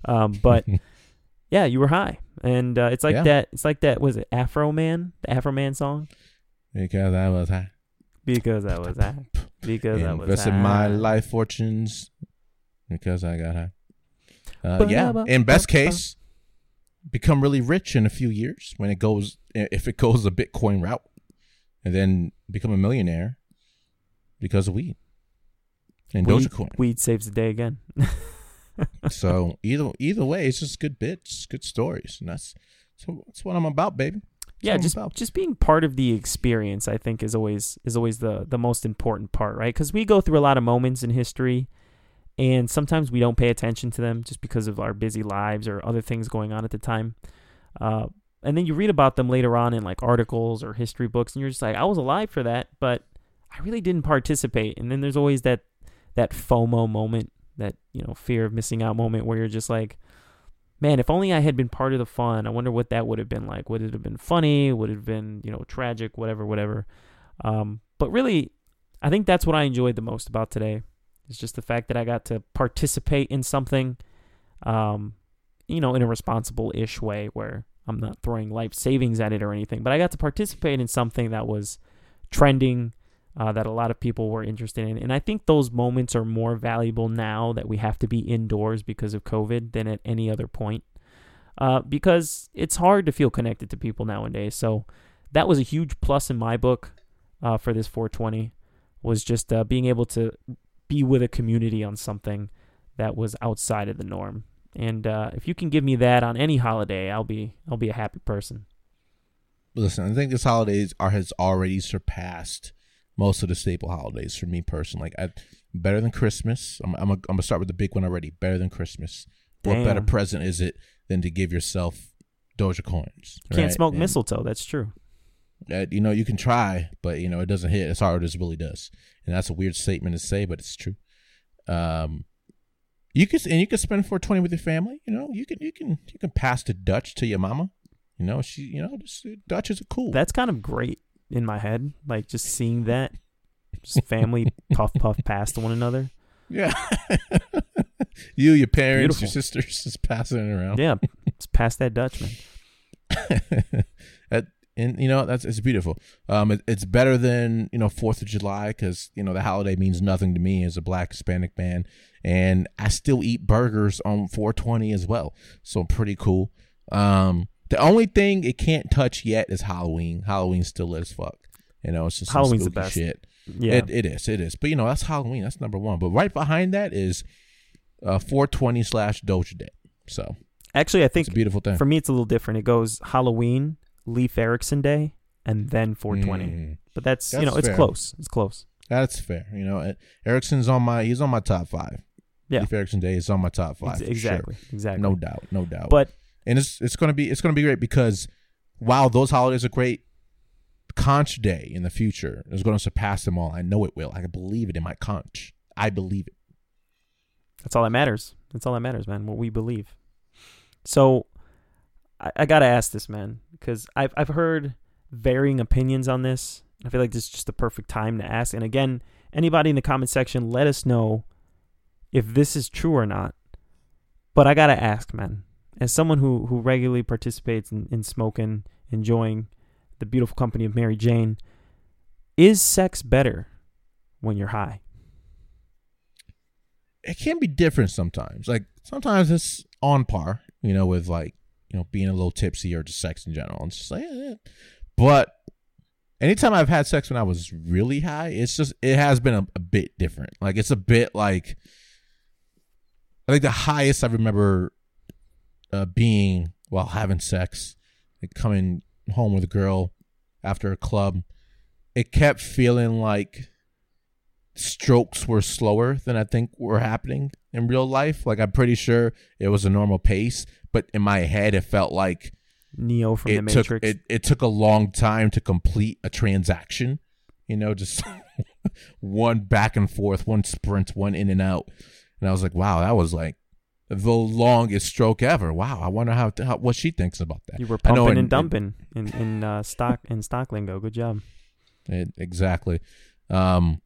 Um, but yeah, you were high, and uh, it's like Yeah. that. It's like that. Was it Afroman? The Afroman song? because I was high. Because I was high. Because I was Invested high. my life fortunes because I got high. Uh, yeah. In best case, become really rich in a few years when it goes if it goes the Bitcoin route, and then become a millionaire because of weed and Weed, Dogecoin. weed saves the day again. [laughs] so either either way, it's just good bits, good stories, and that's so that's what I'm about, baby. yeah, just just being part of the experience, I think, is always is always the the most important part, right? Because we go through a lot of moments in history, and sometimes we don't pay attention to them just because of our busy lives or other things going on at the time. Uh, and then you read about them later on in like articles or history books, and you're just like, I was alive for that, but I really didn't participate. And then there's always that that FOMO moment, that you know fear of missing out moment, where you're just like, man, if only I had been part of the fun. I wonder what that would have been like. Would it have been funny? Would it have been you know tragic? Whatever, whatever. Um, but really, I think that's what I enjoyed the most about today. It's just the fact that I got to participate in something, um, you know, in a responsible ish way where I'm not throwing life savings at it or anything, but I got to participate in something that was trending, uh, that a lot of people were interested in. And I think those moments are more valuable now that we have to be indoors because of COVID than at any other point. Uh, because it's hard to feel connected to people nowadays. So that was a huge plus in my book uh, for this 420 was just uh, being able to be with a community on something that was outside of the norm. And uh, if you can give me that on any holiday, I'll be I'll be a happy person. Listen, I think this holidays are has already surpassed most of the staple holidays for me personally. Like, I, better than Christmas. I'm I'm, a, I'm gonna start with the big one already. Better than Christmas. What better present is it than to give yourself Doge coins? Can't smoke And, mistletoe. That's true. uh, you know, you can try, but you know it doesn't hit as hard as it really does. And that's a weird statement to say, but it's true. Um, you can and you can spend four twenty with your family. You know, you can you can you can pass the Dutch to your mama. You know, she you know this, Dutch is cool. That's kind of great in my head. Like just seeing that, just family [laughs] puff puff past one another. Yeah. [laughs] you, your parents, your sisters, just passing it around. Yeah, just past that Dutchman. [laughs] That- and you know that's it's beautiful. Um, it, it's better than you know Fourth of July because you know the holiday means nothing to me as a Black Hispanic man, and I still eat burgers on 420 as well. So pretty cool. Um, the only thing it can't touch yet is Halloween. Halloween still lit as fuck. You know, it's just some Halloween's the best. shit. Yeah, It, it is. It is. But you know, that's Halloween. That's number one. But right behind that is uh 420 slash Doge Day. So actually, I think it's a beautiful thing. for me it's a little different. It goes Halloween, Leif Erikson Day, and then 420. Mm, But that's, you That's know it's fair. close. It's close. that's fair. You know, Erikson's on my. He's on my top five. Yeah. Leif Erikson Day is on my top five. Ex- for sure. exactly. Exactly. No doubt. No doubt. But and it's it's gonna be it's gonna be great because while those holidays are great, Conch Day in the future is to surpass them all. I know it will. I believe it in my conch. I believe it. That's all that matters. That's all that matters, man. What we believe. So, I, I gotta ask this, man, because I've I've heard varying opinions on this. I feel like this is just the perfect time to ask. And again, anybody in the comment section, let us know if this is true or not. But I gotta ask, man, as someone who who regularly participates in, in smoking, enjoying the beautiful company of Mary Jane, is sex better when you're high? It can be different sometimes. Like sometimes it's on par, you know, with like you know being a little tipsy or just sex in general. It's just like, eh, eh. but anytime I've had sex when I was really high, it's just it has been a, a bit different. Like it's a bit like I think the highest I remember uh, being while having sex, like coming home with a girl after a club, it kept feeling like strokes were slower than I think were happening in real life. Like I'm pretty sure it was a normal pace, but in my head it felt like Neo from the it took Matrix. it, it took a long time to complete a transaction. You know, just [laughs] one back and forth, one sprint, one in and out. And I was like, wow, that was like the longest stroke ever. Wow, I wonder how, how what she thinks about that. You were pumping in- and dumping in in uh, stock in stock lingo. Good job. It, exactly. Um,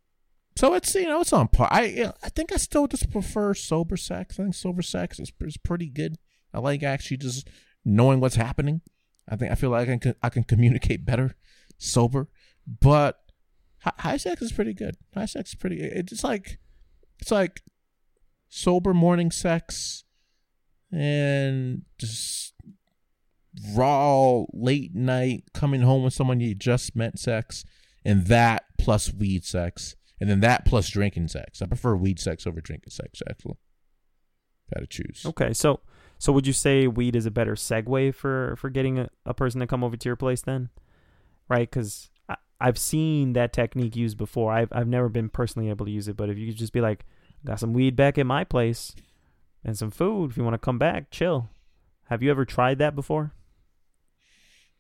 so it's you know it's on par. I you know, I think I still just prefer sober sex. I think sober sex is is pretty good. I like actually just knowing what's happening. I think I feel like I can I can communicate better sober, but hi- high sex is pretty good. High sex is pretty. It's like it's like sober morning sex and just raw late night coming home with someone you just met sex and that plus weed sex and then that plus drinking sex i prefer weed sex over drinking sex actually gotta choose Okay, so So would you say weed is a better segue for for getting a, a person to come over to your place then? Right? Because I've seen that technique used before. I've I've never been personally able to use it, but if you could just be like, got some weed back at my place and some food, if you want to come back, chill. Have you ever tried that before?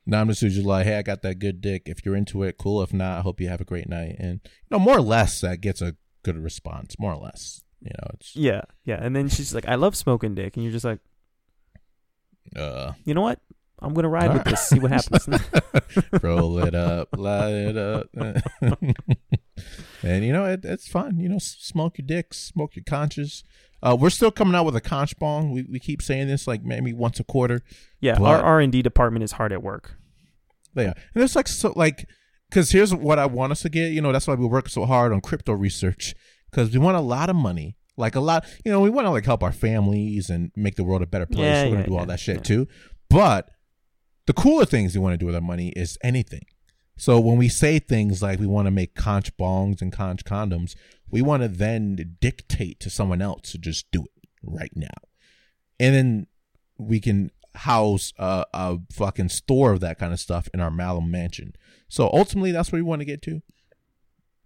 No, I'm just usually like, hey, I got that good dick. If you're into it, cool. If not, I hope you have a great night. And you know, more or less, that gets a good response. More or less, you know, it's Yeah, yeah. And then she's like, I love smoking dick, and you're just like, uh, you know what? I'm gonna ride with Alright. this, see what happens. [laughs] roll it up, light it up, and you know, it, it's fun. You know, smoke your dicks, smoke your conches. Uh, we're still coming out with a conch bong. We we keep saying this like maybe once a quarter. yeah, our R and D department is hard at work. Yeah, and it's like so like because here's what I want us to get. You know, that's why we work so hard on crypto research because we want a lot of money. Like a lot, you know, we want to like help our families and make the world a better place. Yeah, We're gonna yeah, do all yeah, that shit too. But the cooler things we want to do with our money is anything. So when we say things like we want to make conch bongs and conch condoms, we want to then dictate to someone else to just do it right now, and then we can house a, a fucking store of that kind of stuff in our Malum mansion. So ultimately, that's where we want to get to.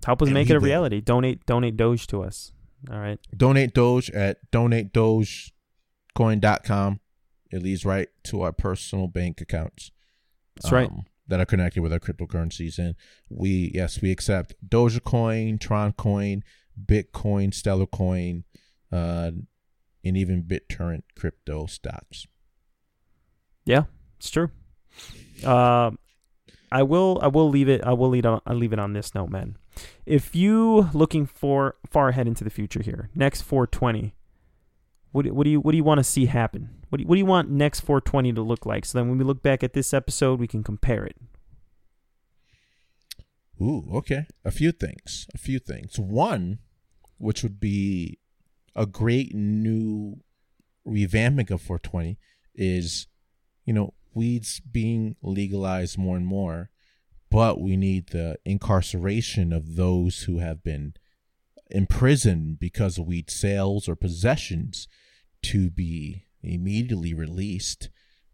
Help us And make it a reality. Donate, donate Doge to us. All right. Donate Doge at donatedogecoin.com. It leads right to our personal bank accounts. That's right. um, That are connected with our cryptocurrencies. And we, yes, we accept Dogecoin, Tron Coin, Bitcoin, Stellar Coin, uh, and even BitTorrent crypto stocks. Yeah, it's true. Um, I will. I will leave it. I will leave. On, I'll leave it on this note, man. If you looking for far ahead into the future here, next 420, what what do you what do you want to see happen? What do what do you want next 420 to look like? So then when we look back at this episode, we can compare it. Ooh, okay. A few things. A few things. One, which would be a great new revamping of 420, is, you know, weeds being legalized more and more, but we need the incarceration of those who have been imprisoned because of weed sales or possessions to be immediately released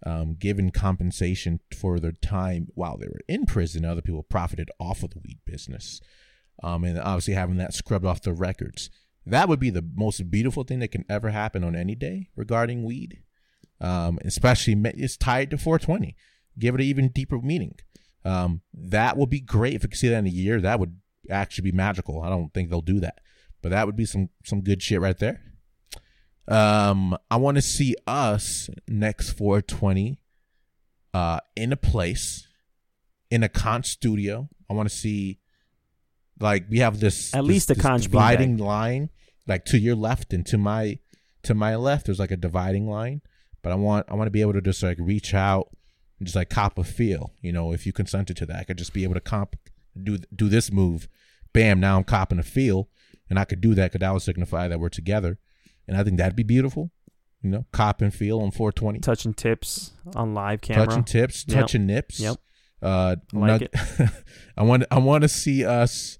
um, given compensation for their time while they were in prison. Other people profited off of the weed business, um, and obviously having that scrubbed off the records. That would be the most beautiful thing that can ever happen on any day regarding weed, um, especially it's tied to 420. Give it an even deeper meaning. Um, that would be great if we could see that in a year. That would actually be magical. I don't think they'll do that, but that would be some some good shit right there. Um, I want to see us next 420 uh in a place in a conch studio. I want to see like we have this At this- least a conch dividing line like to your left and to my to my left. There's like a dividing line but I want I want to be able to just like reach out and just like cop a feel you know if you consented to that. I could just be able to comp do do this move. Bam now I'm copping a feel and I could do that because that would signify that we're together and I think that'd be beautiful you know cop and feel on 420 Touching tips on live camera. touching tips, Yep. touching nips. Yep. Uh, [laughs] I like nug- I want I want to see us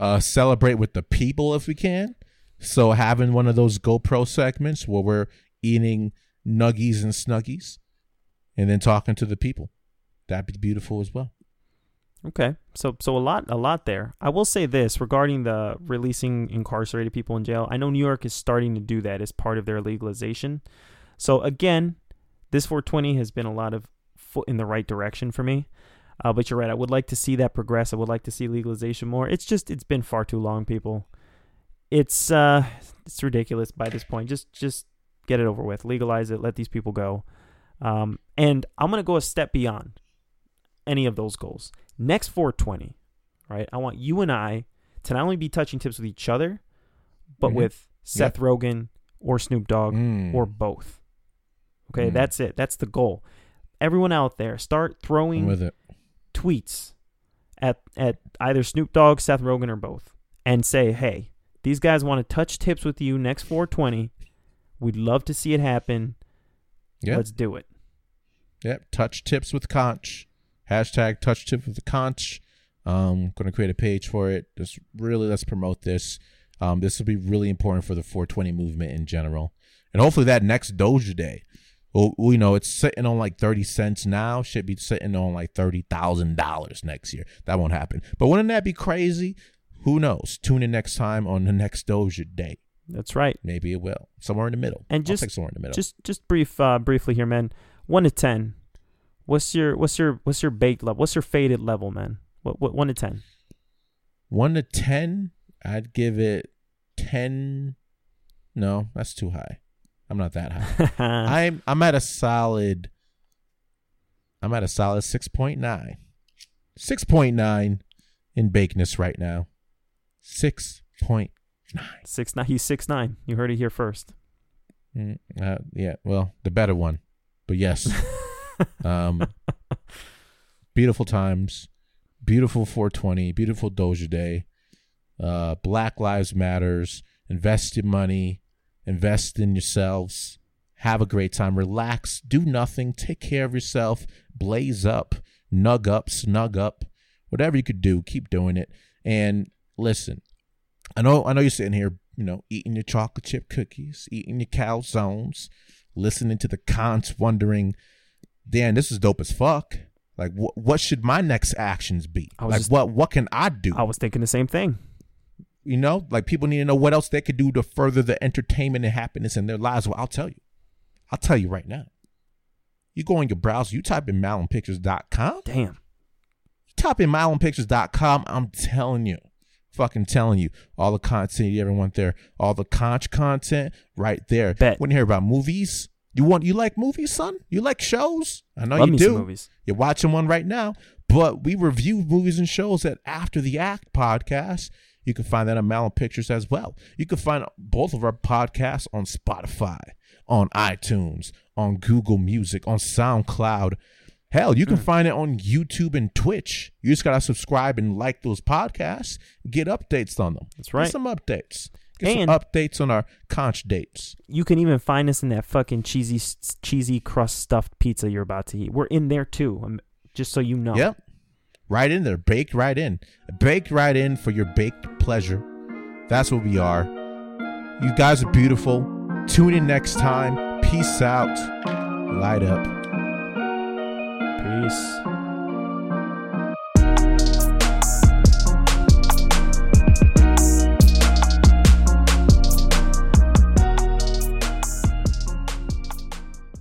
uh celebrate with the people if we can. So having one of those GoPro segments where we're eating nuggies and snuggies, and then talking to the people, that'd be beautiful as well. Okay, so so a lot a lot there. I will say this regarding the releasing incarcerated people in jail. I know New York is starting to do that as part of their legalization. So again, this 420 has been a lot of foot in the right direction for me. Uh, but you're right. I would like to see that progress. I would like to see legalization more. It's just it's been far too long, people. It's uh it's ridiculous by this point. Just just get it over with. Legalize it. Let these people go. Um, and I'm gonna go a step beyond any of those goals. Next 420, right? I want you and I to not only be touching tips with each other, but Mhm. with Seth Rogen or Snoop Dogg Mm. or both. Okay, Mm. that's it. That's the goal. Everyone out there, start I'm throwing with it. tweets at at either Snoop Dogg, Seth Rogen, or both, and say, "Hey, these guys want to touch tips with you next 420. We'd love to see it happen. Yeah. Let's do it." Yep. Touch tips with conch. Hashtag touch tip with the conch. Um, going to create a page for it. Just really let's promote this. Um, this will be really important for the 420 movement in general, and hopefully that next Doge Day, Well, we know it's sitting on like thirty cents now. Should be sitting on like thirty thousand dollars next year. That won't happen. But wouldn't that be crazy? Who knows? Tune in next time on the next Doge Day. That's right. Maybe it will. Somewhere in the middle. And I'll just- take somewhere in the middle. Just just brief uh briefly here, man. One to ten. What's your what's your what's your baked level? What's your faded level, man? What what one to ten? one to ten, I'd give it ten. No, that's too high. I'm not that high. [laughs] I'm I'm at a solid. I'm at a solid six point nine. Six point nine in bakeness right now. Six point nine. six nine. He's six nine. You heard it here first. Mm, uh, yeah, well, the better one, but yes. [laughs] um, beautiful times, beautiful 420, beautiful Doge Day. Uh, Black Lives Matters. Invest your money, invest in yourselves. Have a great time. Relax. Do nothing. Take care of yourself. Blaze up. Nug up. Snug up. Whatever you could do, keep doing it. And listen, I know I know you're sitting here, you know, eating your chocolate chip cookies, eating your calzones, listening to the cons, wondering, damn, this is dope as fuck. Like, wh- what should my next actions be? I was Like, just- what what can I do? I was thinking the same thing. You know, like people need to know what else they could do to further the entertainment and happiness in their lives. Well, I'll tell you. I'll tell you right now. You go in your browser, you type in malumpictures.com, Damn. you type in malumpictures.com, I'm telling you, fucking telling you, all the content you ever want there, all the conch content right there. Bet. Want to hear about movies? You want you like movies, son? You like shows? I know Love you do. movies. You're watching one right now. But we review movies and shows at After the Act podcast. You can find that on Malum Pictures as well. You can find both of our podcasts on Spotify, on iTunes, on Google Music, on SoundCloud. Hell, you can Hmm. find it on YouTube and Twitch. You just gotta subscribe and like those podcasts. Get updates on them. That's right. Get some updates. Get And- some updates on our conch dates. You can even find us in that fucking cheesy cheesy crust stuffed pizza you're about to eat. We're in there too. um, Just so you know. Yep. Right in there, baked right in. Baked right in for your baked pleasure. That's what we are. You guys are beautiful. Tune in next time. Peace out. Light up. Peace.